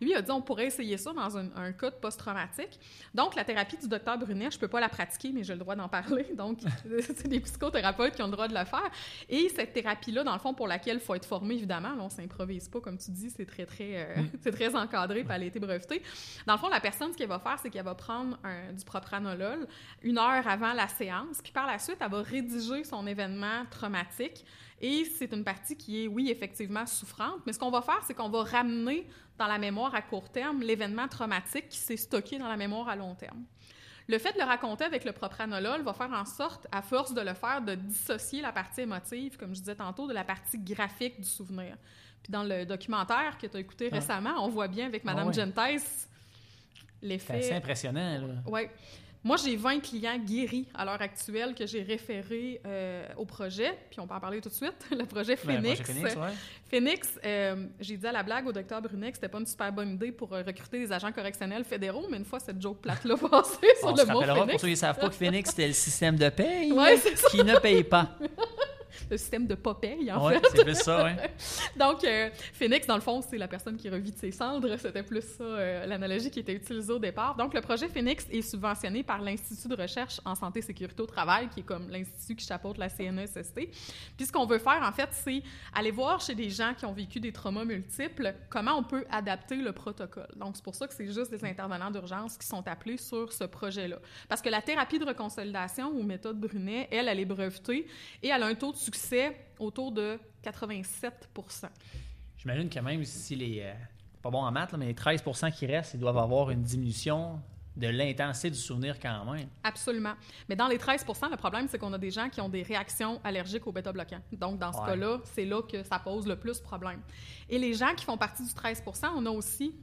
lui a dit on pourrait essayer ça dans un, un cas de post-traumatique. Donc, la thérapie du docteur Brunet, je peux pas la pratiquer, mais j'ai le droit d'en parler. Donc, c'est des psychothérapeutes qui ont le droit de le faire. Et cette thérapie-là, dans le fond, pour laquelle il faut être formé, évidemment, là, on s'improvise pas, comme tu dis, c'est très, très, euh, c'est très encadré, puis elle a été brevetée. Dans le fond, la personne, ce qu'elle va faire, c'est qu'elle va prendre un- du propranolol une heure avant la séance, puis par la suite, elle va rédiger son événement traumatique. Et c'est une partie qui est, oui, effectivement souffrante, mais ce qu'on va faire, c'est qu'on va ramener dans la mémoire à court terme l'événement traumatique qui s'est stocké dans la mémoire à long terme. Le fait de le raconter avec le propranolol va faire en sorte, à force de le faire, de dissocier la partie émotive, comme je disais tantôt, de la partie graphique du souvenir. Puis dans le documentaire que tu as écouté Ah. récemment, on voit bien avec Ah Madame ouais. Gentes C'est l'effet assez impressionnant, là. oui. Moi, j'ai 20 clients guéris à l'heure actuelle que j'ai référés euh, au projet. Puis on peut en parler tout de suite. Le projet Ben, Phoenix. Projet Phoenix, ouais. Phoenix, euh, j'ai dit à la blague au docteur Brunet que c'était pas une super bonne idée pour euh, recruter des agents correctionnels fédéraux, mais une fois cette joke plate-là passée sur On le se mot rappellera, pour Phoenix, ceux qui ne savent pas, que Phoenix, c'était le système de paye Ouais, qui ne paye pas. le système de pas paye, en Ouais, fait. c'est plus ça, ouais. Donc, euh, Phoenix, dans le fond, c'est la personne qui revit de ses cendres. C'était plus ça, euh, l'analogie qui était utilisée au départ. Donc, le projet Phoenix est subventionné par l'Institut de recherche en santé et sécurité au travail, qui est comme l'institut qui chapeaute la CNESST. Puis, ce qu'on veut faire, en fait, c'est aller voir chez des gens qui ont vécu des traumas multiples comment on peut adapter le protocole. Donc, c'est pour ça que c'est juste des intervenants d'urgence qui sont appelés sur ce projet-là. Parce que la thérapie de reconsolidation ou méthode Brunet, elle, elle est brevetée et elle a un taux de succès autour de 87 J'imagine que même si les. euh, pas bon en maths, là, mais les 13 qui restent, ils doivent avoir une diminution de l'intensité du souvenir quand même. Absolument. Mais dans les 13 le problème, c'est qu'on a des gens qui ont des réactions allergiques aux bêta-bloquants. Donc, dans ce Ouais. cas-là, c'est là que ça pose le plus problème. Et les gens qui font partie du 13 on a aussi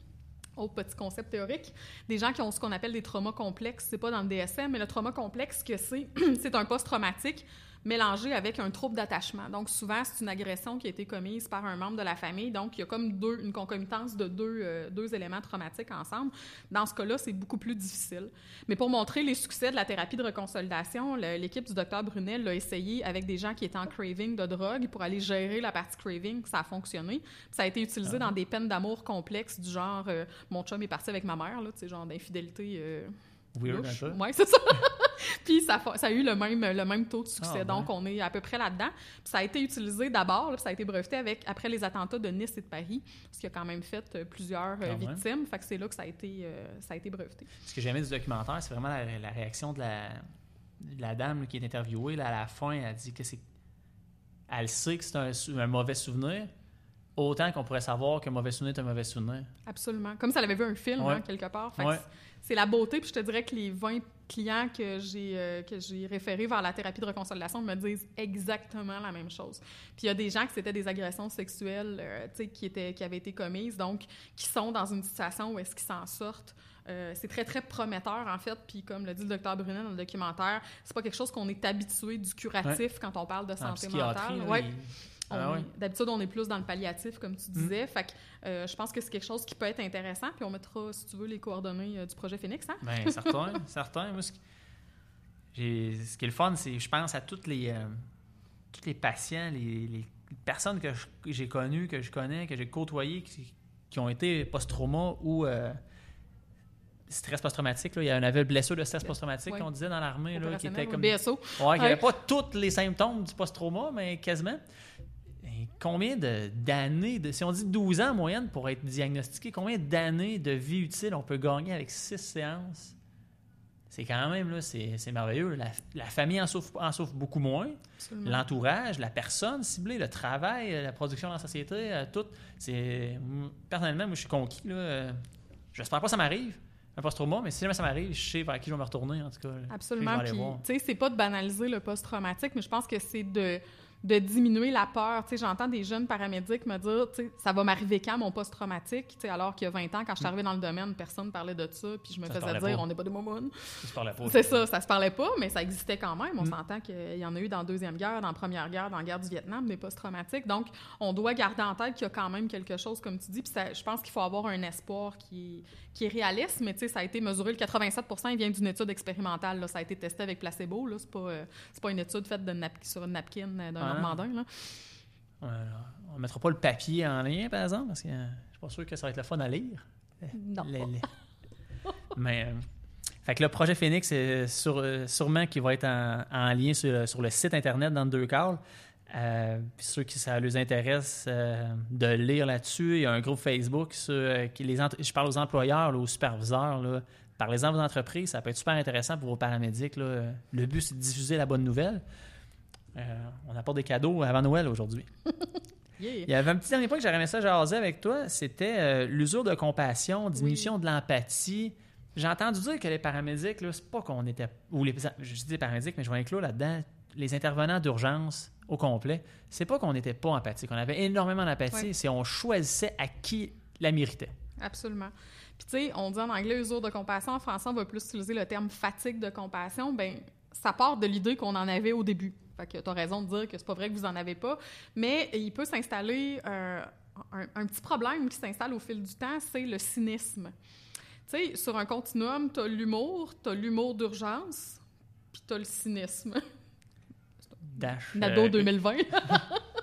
autre petit concept théorique, des gens qui ont ce qu'on appelle des traumas complexes. C'est pas dans le DSM, mais le trauma complexe, que c'est, c'est un post-traumatique mélangé avec un trouble d'attachement. Donc, souvent, c'est une agression qui a été commise par un membre de la famille. Donc, il y a comme deux, une concomitance de deux, euh, deux éléments traumatiques ensemble. Dans ce cas-là, c'est beaucoup plus difficile. Mais pour montrer les succès de la thérapie de reconsolidation, l'équipe du docteur Brunel l'a essayé avec des gens qui étaient en craving de drogue pour aller gérer la partie craving. Ça a fonctionné. Ça a été utilisé dans des peines d'amour complexes du genre euh, mon chum est parti avec ma mère, là, tu sais, genre d'infidélité. euh, Weird. Ouais, c'est ça. puis ça, ça a eu le même, le même taux de succès. Ah, ouais. Donc, on est à peu près là-dedans. Puis ça a été utilisé d'abord, ça a été breveté avec, après les attentats de Nice et de Paris, ce qui a quand même fait euh, plusieurs euh, même. victimes. Fait que c'est là que ça a été, euh, ça a été breveté. Ce que j'aimais du documentaire, c'est vraiment la, la réaction de la, de la dame là, qui est interviewée. Là, à la fin, elle dit que c'est. Elle sait que c'est un, mauvais souvenir, autant qu'on pourrait savoir qu'un mauvais souvenir est un mauvais souvenir. Absolument. Comme si elle avait vu un film, Ouais. hein, quelque part. Que Ouais. C'est la beauté. Puis je te dirais que les 20 clients que j'ai euh, que j'ai référés vers la thérapie de reconsolidation me disent exactement la même chose. Puis il y a des gens que c'était des agressions sexuelles euh, tu sais, qui, étaient, qui avaient été commises, donc qui sont dans une situation où est-ce qu'ils s'en sortent. Euh, c'est très, très prometteur, en fait. Puis, comme le dit le docteur Brunet dans le documentaire, c'est pas quelque chose qu'on est habitué du curatif quand on parle de santé mentale. Ouais. Ah D'habitude, on est plus dans le palliatif, comme tu disais. Fait que euh, je pense que c'est quelque chose qui peut être intéressant. Puis on mettra, si tu veux, les coordonnées euh, du projet Phoenix. Hein? Ben, certain, certain. Moi, ce, qui- ce qui est le fun, c'est je pense à toutes les, euh, tous les patients, les, les personnes que j'ai connues, que je connais, que j'ai côtoyées, qui, qui ont été post-trauma ou stress post-traumatique. là. Il y en avait blessure de stress post-traumatique Ouais. qu'on disait dans l'armée, là, qui était comme BSO. Ouais, qui n'avait Ouais. pas tous les symptômes du post-trauma, mais quasiment. Combien de- d'années, si on dit 12 ans en moyenne pour être diagnostiqué, combien d'années de vie utile on peut gagner avec 6 séances? C'est quand même, là, c'est merveilleux. La, la famille en souffre, en souffre beaucoup moins. L'entourage, la personne ciblée, le travail, la production dans la société, euh, tout. Personnellement, moi, je suis conquis. Là, j'espère pas que ça m'arrive, un post-trauma, mais si jamais ça m'arrive, je sais vers qui je vais me retourner, en tout cas. Absolument. Puis tu sais, c'est pas de banaliser le post-traumatique, mais je pense que c'est de, de diminuer la peur. Tu sais, j'entends des jeunes paramédics me dire, tu sais, ça va m'arriver quand mon post-traumatique? Tu sais, alors qu'il y a 20 ans, quand je suis arrivée dans le domaine, personne parlait de ça, puis je me Ça se faisais dire, pas. on n'est pas des momounes. Parlais pas. C'est ça, ça se parlait pas, mais ça existait quand même. On Mm. s'entend qu'il y en a eu dans la Deuxième Guerre, dans la Première Guerre, dans la guerre du Vietnam, des post-traumatiques. Donc, on doit garder en tête qu'il y a quand même quelque chose, comme tu dis. Puis ça- je pense qu'il faut avoir un espoir qui, qui est réaliste, mais tu sais, ça a été mesuré. Le 87 il vient d'une étude expérimentale. là. Ça a été testé avec placebo. là. C'est pas, euh, pas une étude faite de sur une napkin euh, d'un Là. On mettra pas le papier en lien, par exemple, parce que euh, je suis pas sûr que ça va être le fun à lire. Non. Les- les- Mais, euh, fait que le projet Phoenix, c'est euh, sûrement qui va être en, en lien sur, sur le site internet dans deux calls. Euh, puis ceux qui ça les intéresse euh, de lire là-dessus, il y a un groupe Facebook sur, euh, qui les je parle aux employeurs, là, aux superviseurs. Là, Parlez-en à vos entreprises, ça peut être super intéressant pour vos paramédics. là. Le but, c'est de diffuser la bonne nouvelle. Euh, on apporte des cadeaux avant Noël aujourd'hui. Yeah. Il y avait un petit dernier point que j'aurais aimé ça jaser avec toi, c'était euh, l'usure de compassion, diminution de l'empathie. J'ai entendu dire que les paramédics, là, c'est pas qu'on était. Ou les, je dis les paramédics, mais je vais inclure là-dedans les intervenants d'urgence au complet. C'est pas qu'on n'était pas empathique. On avait énormément d'empathie, Ouais. c'est on choisissait à qui la méritait. Absolument. Puis tu sais, on dit en anglais usure de compassion, en français on va plus utiliser le terme fatigue de compassion. Ben ça part de l'idée qu'on en avait au début. Fait que tu as raison de dire que c'est pas vrai que vous en avez pas, mais il peut s'installer euh, un, un petit problème qui s'installe au fil du temps, c'est le cynisme. Tu sais, sur un continuum, tu as l'humour, tu as l'humour d'urgence, puis tu as le cynisme. Dash. Nado euh, 2020.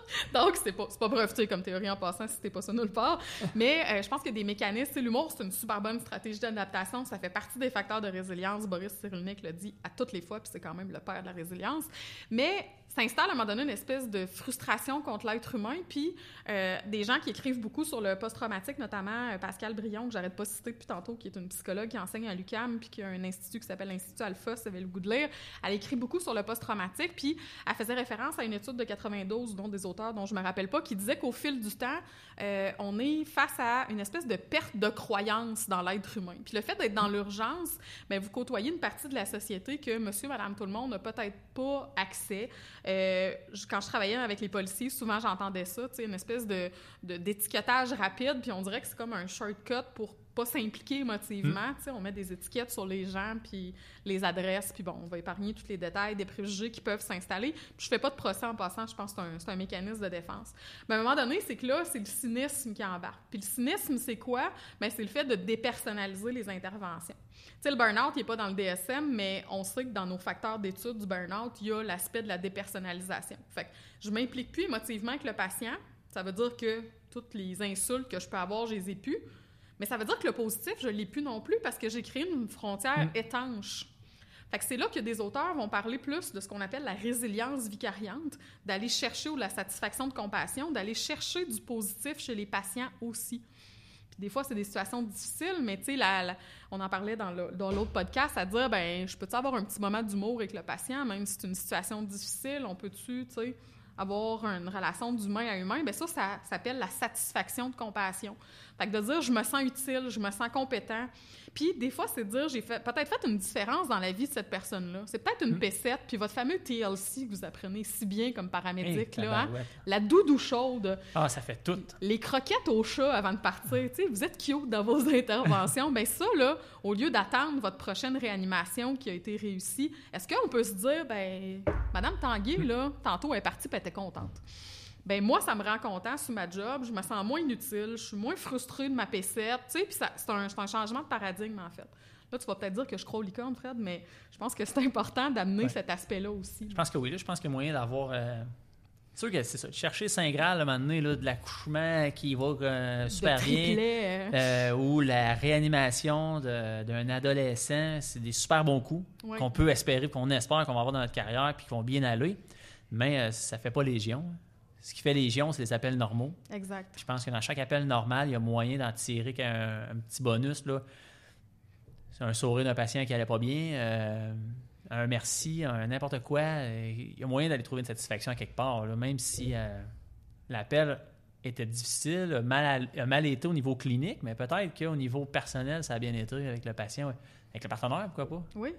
Donc, c'est pas, pas breveté comme théorie en passant si c'était pas ça nulle part. Mais euh, je pense qu'il y a des mécanismes. L'humour, c'est une super bonne stratégie d'adaptation. Ça fait partie des facteurs de résilience. Boris Cyrulnik le dit à toutes les fois, puis c'est quand même le père de la résilience. Mais s'installe à un moment donné une espèce de frustration contre l'être humain. Puis euh, des gens qui écrivent beaucoup sur le post-traumatique, notamment euh, Pascal Brion, que j'arrête pas de citer depuis tantôt, qui est une psychologue qui enseigne à l'UQAM, puis qui a un institut qui s'appelle l'Institut Alpha, vous avez le goût de lire. Elle écrit beaucoup sur le post-traumatique, puis elle faisait référence à une étude de 92, dont des auteurs dont je me rappelle pas, qui disait qu'au fil du temps, euh, on est face à une espèce de perte de croyance dans l'être humain. Puis le fait d'être dans l'urgence, ben, vous côtoyez une partie de la société que monsieur, madame, tout le monde n'a peut-être pas accès. Euh, quand je travaillais avec les policiers, souvent j'entendais ça, une espèce de- d'étiquetage rapide, puis on dirait que c'est comme un shortcut pour pas s'impliquer émotivement. Sais, on met des étiquettes sur les gens, puis les adresses, puis bon, on va épargner tous les détails, des préjugés qui peuvent s'installer. Je fais pas de procès en passant, je pense que c'est un, mécanisme de défense. Mais à un moment donné, c'est que là, c'est le cynisme qui embarque. Puis le cynisme, c'est quoi? Ben, c'est le fait de dépersonnaliser les interventions. Tu sais, le burn-out, il n'est pas dans le DSM, mais on sait que dans nos facteurs d'étude du burn-out, il y a l'aspect de la dépersonnalisation. Fait que je m'implique plus émotivement avec le patient. Ça veut dire que toutes les insultes que je peux avoir, je les ai plus. Mais ça veut dire que le positif, je l'ai plus non plus parce que j'ai créé une frontière étanche. Fait que c'est là que des auteurs vont parler plus de ce qu'on appelle la résilience vicariante, d'aller chercher ou la satisfaction de compassion, d'aller chercher du positif chez les patients aussi. Puis des fois, c'est des situations difficiles, mais tu sais, on en parlait dans l'autre podcast, à dire, ben, je peux-tu avoir un petit moment d'humour avec le patient, même si c'est une situation difficile, on peut-tu, tu sais, avoir une relation d'humain à humain, ben ça, ça s'appelle la satisfaction de compassion. Fait que de dire, je me sens utile, je me sens compétent. Puis, des fois, c'est dire, j'ai fait, peut-être fait une différence dans la vie de cette personne-là. C'est peut-être une pécette, puis votre fameux TLC que vous apprenez si bien comme paramédic, Hey, là, hein? la doudou chaude, Ah, ça fait tout. les croquettes au chat avant de partir. Tu sais, vous êtes cute dans vos interventions. ben ça, là, au lieu d'attendre votre prochaine réanimation qui a été réussie, est-ce qu'on peut se dire, ben, Madame Tanguay, là, tantôt, elle est partie, puis elle était contente? Ben moi, ça me rend content sur ma job, je me sens moins inutile, je suis moins frustrée de ma pécette, tu sais, puis c'est un, changement de paradigme, en fait. Là, tu vas peut-être dire que je crois aux licornes, Fred, mais je pense que c'est important d'amener Ouais. cet aspect-là aussi. Je pense que oui. Là, je pense qu'il y a moyen d'avoir euh, C'est sûr que c'est ça. Chercher Saint Graal, à un moment donné, là, de l'accouchement qui va euh, super bien, euh, ou la réanimation d'un adolescent, c'est des super bons coups ouais. qu'on peut espérer, qu'on espère qu'on va avoir dans notre carrière, puis qui vont bien aller. Mais euh, ça fait pas légion. Ce qui fait légion, c'est les appels normaux. Exact. Puis je pense que dans chaque appel normal, il y a moyen d'en tirer qu'un un petit bonus. Là. C'est un sourire d'un patient qui allait pas bien, euh, un merci, un n'importe quoi. Il y a moyen d'aller trouver une satisfaction à quelque part, là, même si euh, l'appel était difficile, a mal, à- mal été au niveau clinique, mais peut-être qu'au niveau personnel, ça a bien été avec le patient, avec le partenaire, pourquoi pas? Oui.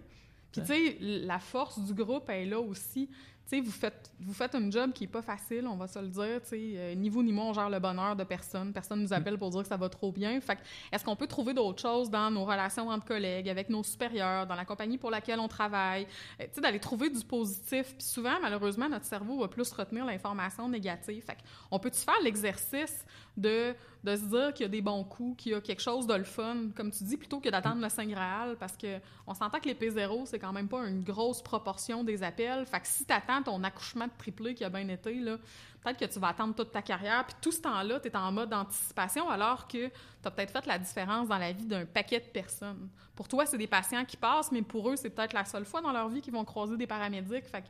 Puis, tu sais, la force du groupe est là aussi. Vous faites, vous faites un job qui est pas facile, on va se le dire. Euh, ni vous ni moi, on gère le bonheur de personne. Personne nous appelle pour dire que ça va trop bien. Fait est-ce qu'on peut trouver d'autres choses dans nos relations entre collègues, avec nos supérieurs, dans la compagnie pour laquelle on travaille? Euh, d'aller trouver du positif. Puis souvent, malheureusement, notre cerveau va plus retenir l'information négative. Fait on peut-tu faire l'exercice de, se dire qu'il y a des bons coups, qu'il y a quelque chose de le fun, comme tu dis, plutôt que d'attendre le Saint Graal, parce que on s'entend que les P0, c'est quand même pas une grosse proportion des appels. Fait que si t'attends ton accouchement de triplé qui a bien été, peut-être que tu vas attendre toute ta carrière, puis tout ce temps-là, tu es en mode anticipation, alors que tu as peut-être fait la différence dans la vie d'un paquet de personnes. Pour toi, c'est des patients qui passent, mais pour eux, c'est peut-être la seule fois dans leur vie qu'ils vont croiser des paramédics. Fait que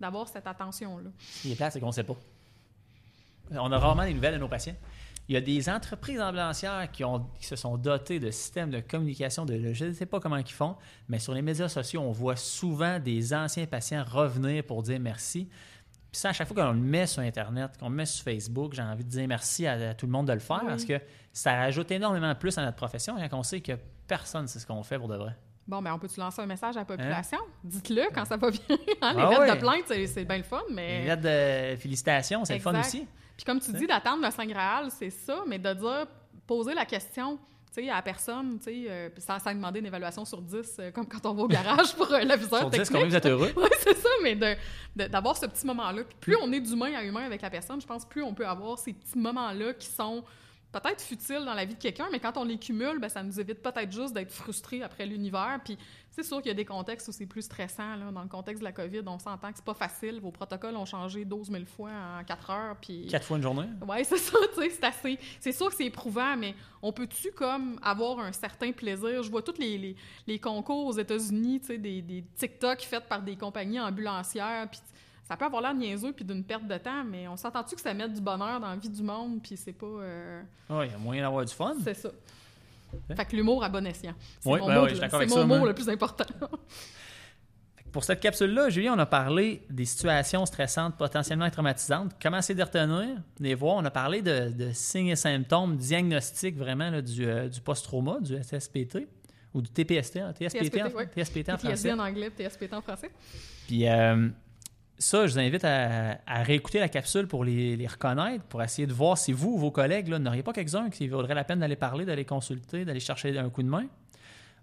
d'avoir cette attention-là. Ce qui est plate, c'est qu'on ne sait pas. On a rarement des nouvelles de nos patients. Il y a des entreprises ambulancières qui, ont, qui se sont dotées de systèmes de communication, de, je ne sais pas comment ils font, mais sur les médias sociaux, on voit souvent des anciens patients revenir pour dire merci. Puis ça, à chaque fois qu'on le met sur Internet, qu'on le met sur Facebook, j'ai envie de dire merci à, à tout le monde de le faire Oui. parce que ça rajoute énormément plus à notre profession quand on sait que personne ne sait ce qu'on fait pour de vrai. Bon, ben on peut-tu lancer un message à la population? Dites-le quand ça va bien. Hein, Les Ah lettres ouais. de plainte, c'est- bien le fun, mais... Les lettres de félicitations, c'est le fun aussi. Puis comme tu dis, d'attendre le Saint Graal, c'est ça, mais de dire, poser la question, à la personne, tu sais, euh, sans, sans demander une évaluation sur 10, euh, comme quand on va au garage pour euh, l'aviseur Sur 10, technique. combien vous êtes heureux? Oui, c'est ça, mais d'avoir ce petit moment-là. Puis plus on est d'humain à humain avec la personne, je pense plus on peut avoir ces petits moments-là qui sont peut-être futiles dans la vie de quelqu'un, mais quand on les cumule, ben, ça nous évite peut-être juste d'être frustrés après l'univers. Puis c'est sûr qu'il y a des contextes où c'est plus stressant. Là. Dans le contexte de la COVID, on s'entend que c'est pas facile. Vos protocoles ont changé 12 000 fois en 4 heures. Puis... Quatre fois une journée? Ouais, c'est ça, tu sais, c'est assez. C'est sûr que c'est éprouvant, mais on peut-tu comme avoir un certain plaisir? Je vois tous les, les, les concours aux États-Unis, tu sais, des, des TikTok faits par des compagnies ambulancières, puis ça peut avoir l'air niaiseux puis d'une perte de temps, mais on s'entend-tu que ça met du bonheur dans la vie du monde, puis c'est pas... euh, Oui, il y a moyen d'avoir du fun. c'est ça. Fait que l'humour à bon escient. C'est Oui, mon, ben mot, oui, de- je suis d'accord c'est avec mon ça, mot le plus important. Pour cette capsule-là, Julien, on a parlé des situations stressantes potentiellement traumatisantes. Comment c'est de retenir, les voir. On a parlé de, de signes et symptômes diagnostiques vraiment là, du, euh, du post-trauma, du SSPT ou du TPST, hein, TSPT, en. TSPT français. en anglais, TSPT en français. Puis euh, ça, je vous invite à, réécouter la capsule pour les, reconnaître, pour essayer de voir si vous ou vos collègues n'auriez pas quelques-uns qui vaudrait la peine d'aller parler, d'aller consulter, d'aller chercher un coup de main.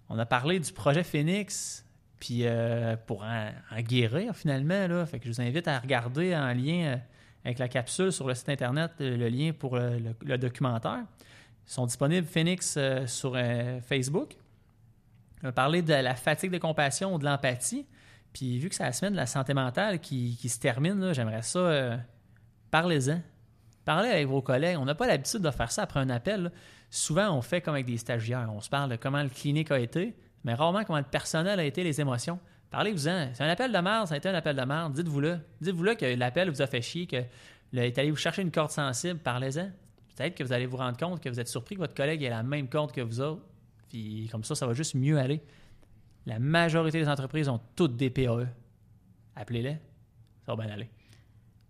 On a parlé du projet Phoenix, puis euh, pour en, guérir finalement. Fait que je vous invite à regarder en lien euh, avec la capsule sur le site internet euh, le lien pour le, documentaire. Ils sont disponibles Phoenix sur Facebook. On a parlé de la fatigue de compassion ou de l'empathie. Puis vu que c'est la semaine de la santé mentale qui, se termine, là, j'aimerais ça. euh, Parlez-en. Parlez avec vos collègues. On n'a pas l'habitude de faire ça après un appel. là. Souvent, on fait comme avec des stagiaires. On se parle de comment le clinique a été, mais rarement comment le personnel a été, les émotions. Parlez-vous-en. C'est un appel de merde, ça a été un appel de merde. Dites-vous-le. Dites-vous-le que l'appel vous a fait chier, que le- est allé vous chercher une corde sensible. Parlez-en. Peut-être que vous allez vous rendre compte que vous êtes surpris que votre collègue ait la même corde que vous autres. Puis comme ça, ça va juste mieux aller. La majorité des entreprises ont toutes des PAE. Appelez-les. Ça va bien aller.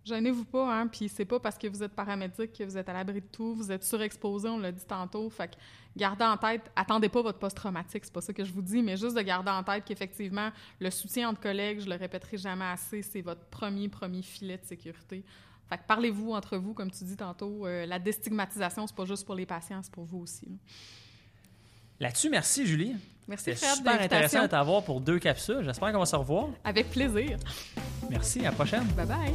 Gênez-vous pas, hein, puis c'est pas parce que vous êtes paramédic que vous êtes à l'abri de tout, vous êtes surexposé, on l'a dit tantôt, fait que gardez en tête, attendez pas votre post-traumatique, c'est pas ça que je vous dis, mais juste de garder en tête qu'effectivement, le soutien entre collègues, je le répéterai jamais assez, c'est votre premier, premier filet de sécurité. Fait que parlez-vous entre vous, comme tu dis tantôt, euh, la déstigmatisation, c'est pas juste pour les patients, c'est pour vous aussi. là. Là-dessus, merci Julie. Merci Fred de super intéressant de t'avoir pour deux capsules. J'espère qu'on va se revoir. Avec plaisir. Merci, à la prochaine. Bye bye.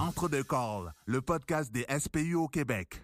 Entre deux calls, le podcast des SPU au Québec.